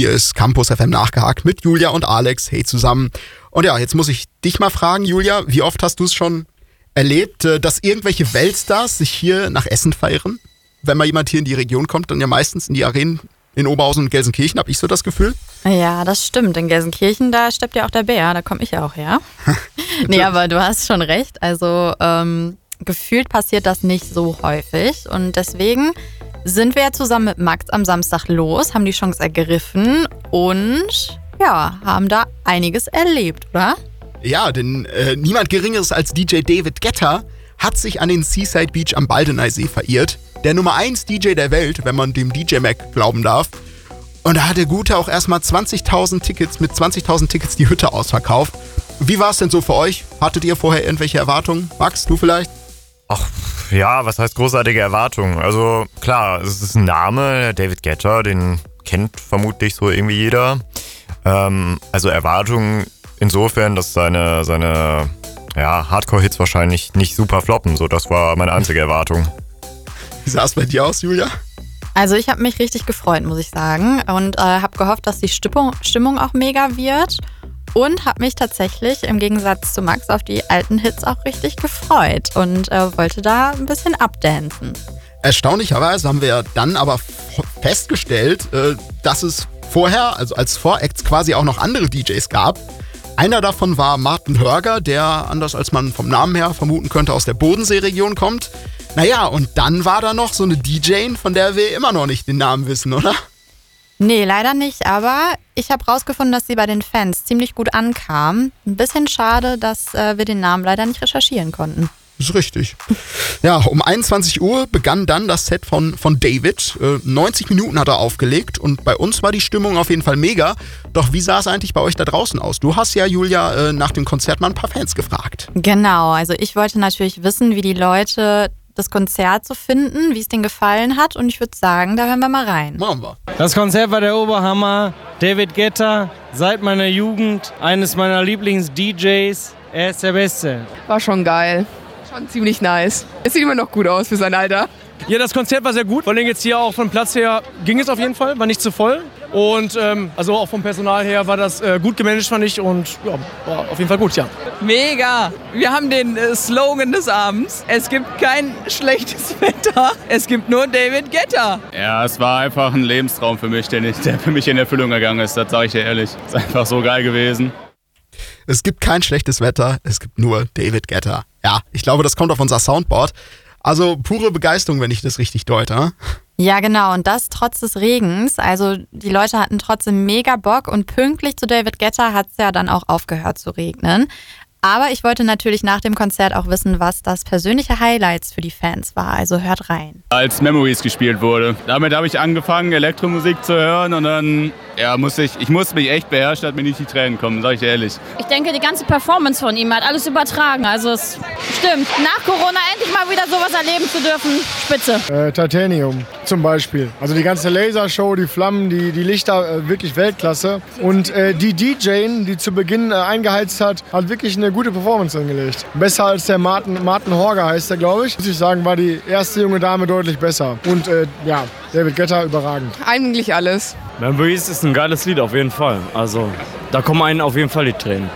Hier ist Campus FM nachgehakt mit Julia und Alex. Hey zusammen. Und ja, jetzt muss ich dich mal fragen, Julia, wie oft hast du es schon erlebt, äh, dass irgendwelche Weltstars sich hier nach Essen feiern? Wenn mal jemand hier in die Region kommt, dann ja meistens in die Arenen in Oberhausen und Gelsenkirchen, habe ich so das Gefühl. Ja, das stimmt. In Gelsenkirchen, da steppt ja auch der Bär, da komme ich ja auch her. nee, aber du hast schon recht. Also ähm, gefühlt passiert das nicht so häufig. Und deswegen sind wir ja zusammen mit Max am Samstag los, haben die Chance ergriffen und ja, haben da einiges erlebt, oder? Ja, denn äh, niemand Geringeres als DJ David Getter hat sich an den Seaside Beach am Baldeneysee verirrt. Der Nummer 1 DJ der Welt, wenn man dem DJ Mac glauben darf. Und da hat der Gute auch erstmal 20.000 Tickets, mit 20.000 Tickets die Hütte ausverkauft. Wie war es denn so für euch? Hattet ihr vorher irgendwelche Erwartungen? Max, du vielleicht? Ach, ja, was heißt großartige Erwartungen? Also klar, es ist ein Name, David Guetta, den kennt vermutlich so irgendwie jeder. Ähm, also Erwartungen insofern, dass seine, seine ja, Hardcore-Hits wahrscheinlich nicht super floppen. So, das war meine einzige Erwartung. Wie sah es bei dir aus, Julia? Also ich habe mich richtig gefreut, muss ich sagen. Und äh, habe gehofft, dass die Stimmung, Stimmung auch mega wird. Und habe mich tatsächlich im Gegensatz zu Max auf die alten Hits auch richtig gefreut und äh, wollte da ein bisschen abdancen. Erstaunlicherweise haben wir dann aber festgestellt, äh, dass es vorher, also als Voracts quasi auch noch andere DJs gab. Einer davon war Martin Hörger, der anders als man vom Namen her vermuten könnte aus der Bodenseeregion kommt. Naja, und dann war da noch so eine DJ, von der wir immer noch nicht den Namen wissen, oder? Nee, leider nicht, aber ich habe rausgefunden, dass sie bei den Fans ziemlich gut ankam. Ein bisschen schade, dass äh, wir den Namen leider nicht recherchieren konnten. Ist richtig. Ja, um 21 Uhr begann dann das Set von, von David. Äh, 90 Minuten hat er aufgelegt und bei uns war die Stimmung auf jeden Fall mega. Doch wie sah es eigentlich bei euch da draußen aus? Du hast ja, Julia, äh, nach dem Konzert mal ein paar Fans gefragt. Genau, also ich wollte natürlich wissen, wie die Leute das Konzert zu finden, wie es denen gefallen hat. Und ich würde sagen, da hören wir mal rein. Machen wir. Das Konzert war der Oberhammer. David Guetta, seit meiner Jugend, eines meiner Lieblings-DJs. Er ist der Beste. War schon geil. Schon ziemlich nice. Es sieht immer noch gut aus für sein Alter. Ja, das Konzert war sehr gut. Vor allem jetzt hier auch vom Platz her ging es auf jeden Fall, war nicht zu voll. Und ähm, also auch vom Personal her war das äh, gut gemanagt, fand ich. Und ja, war auf jeden Fall gut, ja. Mega! Wir haben den äh, Slogan des Abends. Es gibt kein schlechtes Wetter, es gibt nur David Guetta. Ja, es war einfach ein Lebenstraum für mich, der, der für mich in Erfüllung gegangen ist. Das sage ich dir ehrlich. Es ist einfach so geil gewesen. Es gibt kein schlechtes Wetter, es gibt nur David Guetta. Ja, ich glaube, das kommt auf unser Soundboard. Also pure Begeisterung, wenn ich das richtig deute. Ja, genau. Und das trotz des Regens. Also die Leute hatten trotzdem mega Bock und pünktlich zu David Guetta hat es ja dann auch aufgehört zu regnen. Aber ich wollte natürlich nach dem Konzert auch wissen, was das persönliche Highlights für die Fans war. Also hört rein. Als Memories gespielt wurde. Damit habe ich angefangen, Elektromusik zu hören und dann ja, muss ich, ich muss mich echt beherrschen, dass mir nicht die Tränen kommen, sag ich ehrlich. Ich denke, die ganze Performance von ihm hat alles übertragen. Also es stimmt. Nach Corona endlich mal wieder sowas erleben zu dürfen, spitze. Äh, Titanium zum Beispiel. Also die ganze Lasershow, die Flammen, die, die Lichter, äh, wirklich Weltklasse. Und äh, die DJ, die zu Beginn äh, eingeheizt hat, hat wirklich eine gute Performance hingelegt. Besser als der Martin, Martin Horger heißt der, glaube ich. Muss ich sagen, war die erste junge Dame deutlich besser. Und äh, ja, David Getter überragend. Eigentlich alles. Memories ist ein geiles Lied auf jeden Fall. Also da kommen einen auf jeden Fall die Tränen.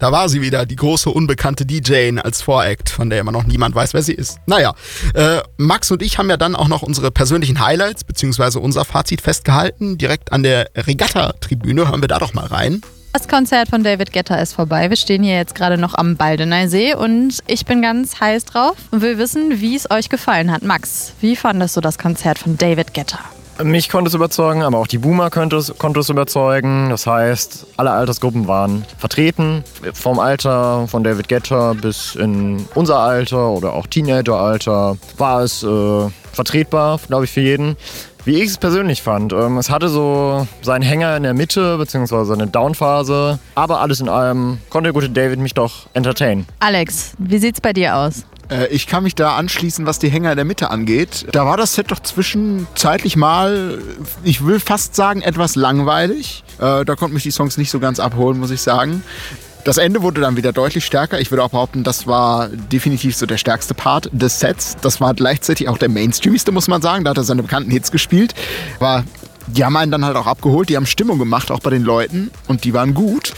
Da war sie wieder, die große unbekannte DJ als Voract, von der immer noch niemand weiß, wer sie ist. Naja, äh, Max und ich haben ja dann auch noch unsere persönlichen Highlights bzw. unser Fazit festgehalten. Direkt an der Regatta-Tribüne hören wir da doch mal rein. Das Konzert von David Guetta ist vorbei. Wir stehen hier jetzt gerade noch am Baldeneysee und ich bin ganz heiß drauf und will wissen, wie es euch gefallen hat. Max, wie fandest du das Konzert von David Guetta? Mich konnte es überzeugen, aber auch die Boomer konnte es, konnte es überzeugen. Das heißt, alle Altersgruppen waren vertreten. Vom Alter von David Guetta bis in unser Alter oder auch Teenageralter war es äh, vertretbar, glaube ich, für jeden. Wie ich es persönlich fand. Ähm, es hatte so seinen Hänger in der Mitte, beziehungsweise eine Downphase. Aber alles in allem konnte der gute David mich doch entertainen. Alex, wie sieht's bei dir aus? Äh, ich kann mich da anschließen, was die Hänger in der Mitte angeht. Da war das Set doch zwischenzeitlich mal, ich will fast sagen, etwas langweilig. Äh, da konnten mich die Songs nicht so ganz abholen, muss ich sagen. Das Ende wurde dann wieder deutlich stärker. Ich würde auch behaupten, das war definitiv so der stärkste Part des Sets. Das war gleichzeitig auch der mainstreamigste, muss man sagen. Da hat er seine bekannten Hits gespielt. War die haben einen dann halt auch abgeholt, die haben Stimmung gemacht, auch bei den Leuten und die waren gut.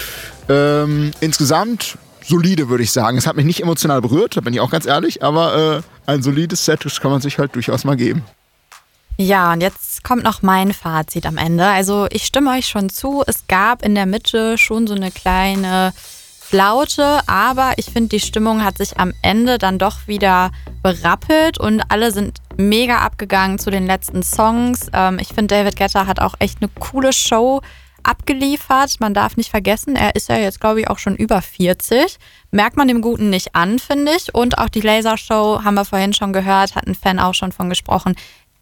Ähm, insgesamt solide, würde ich sagen. Es hat mich nicht emotional berührt, da bin ich auch ganz ehrlich, aber äh, ein solides Set, das kann man sich halt durchaus mal geben. Ja, und jetzt kommt noch mein Fazit am Ende. Also ich stimme euch schon zu, es gab in der Mitte schon so eine kleine Flaute, aber ich finde, die Stimmung hat sich am Ende dann doch wieder berappelt und alle sind mega abgegangen zu den letzten Songs. Ähm, ich finde, David Guetta hat auch echt eine coole Show abgeliefert. Man darf nicht vergessen, er ist ja jetzt, glaube ich, auch schon über 40. Merkt man dem Guten nicht an, finde ich. Und auch die Lasershow, haben wir vorhin schon gehört, hat ein Fan auch schon von gesprochen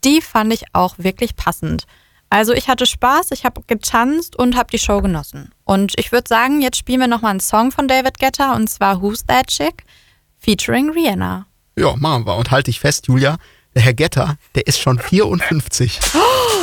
die fand ich auch wirklich passend. Also ich hatte Spaß, ich habe getanzt und habe die Show genossen. Und ich würde sagen, jetzt spielen wir nochmal einen Song von David Guetta und zwar Who's That Chick featuring Rihanna. Ja, machen wir. Und halte dich fest, Julia, der Herr Getter, der ist schon 54. Oh!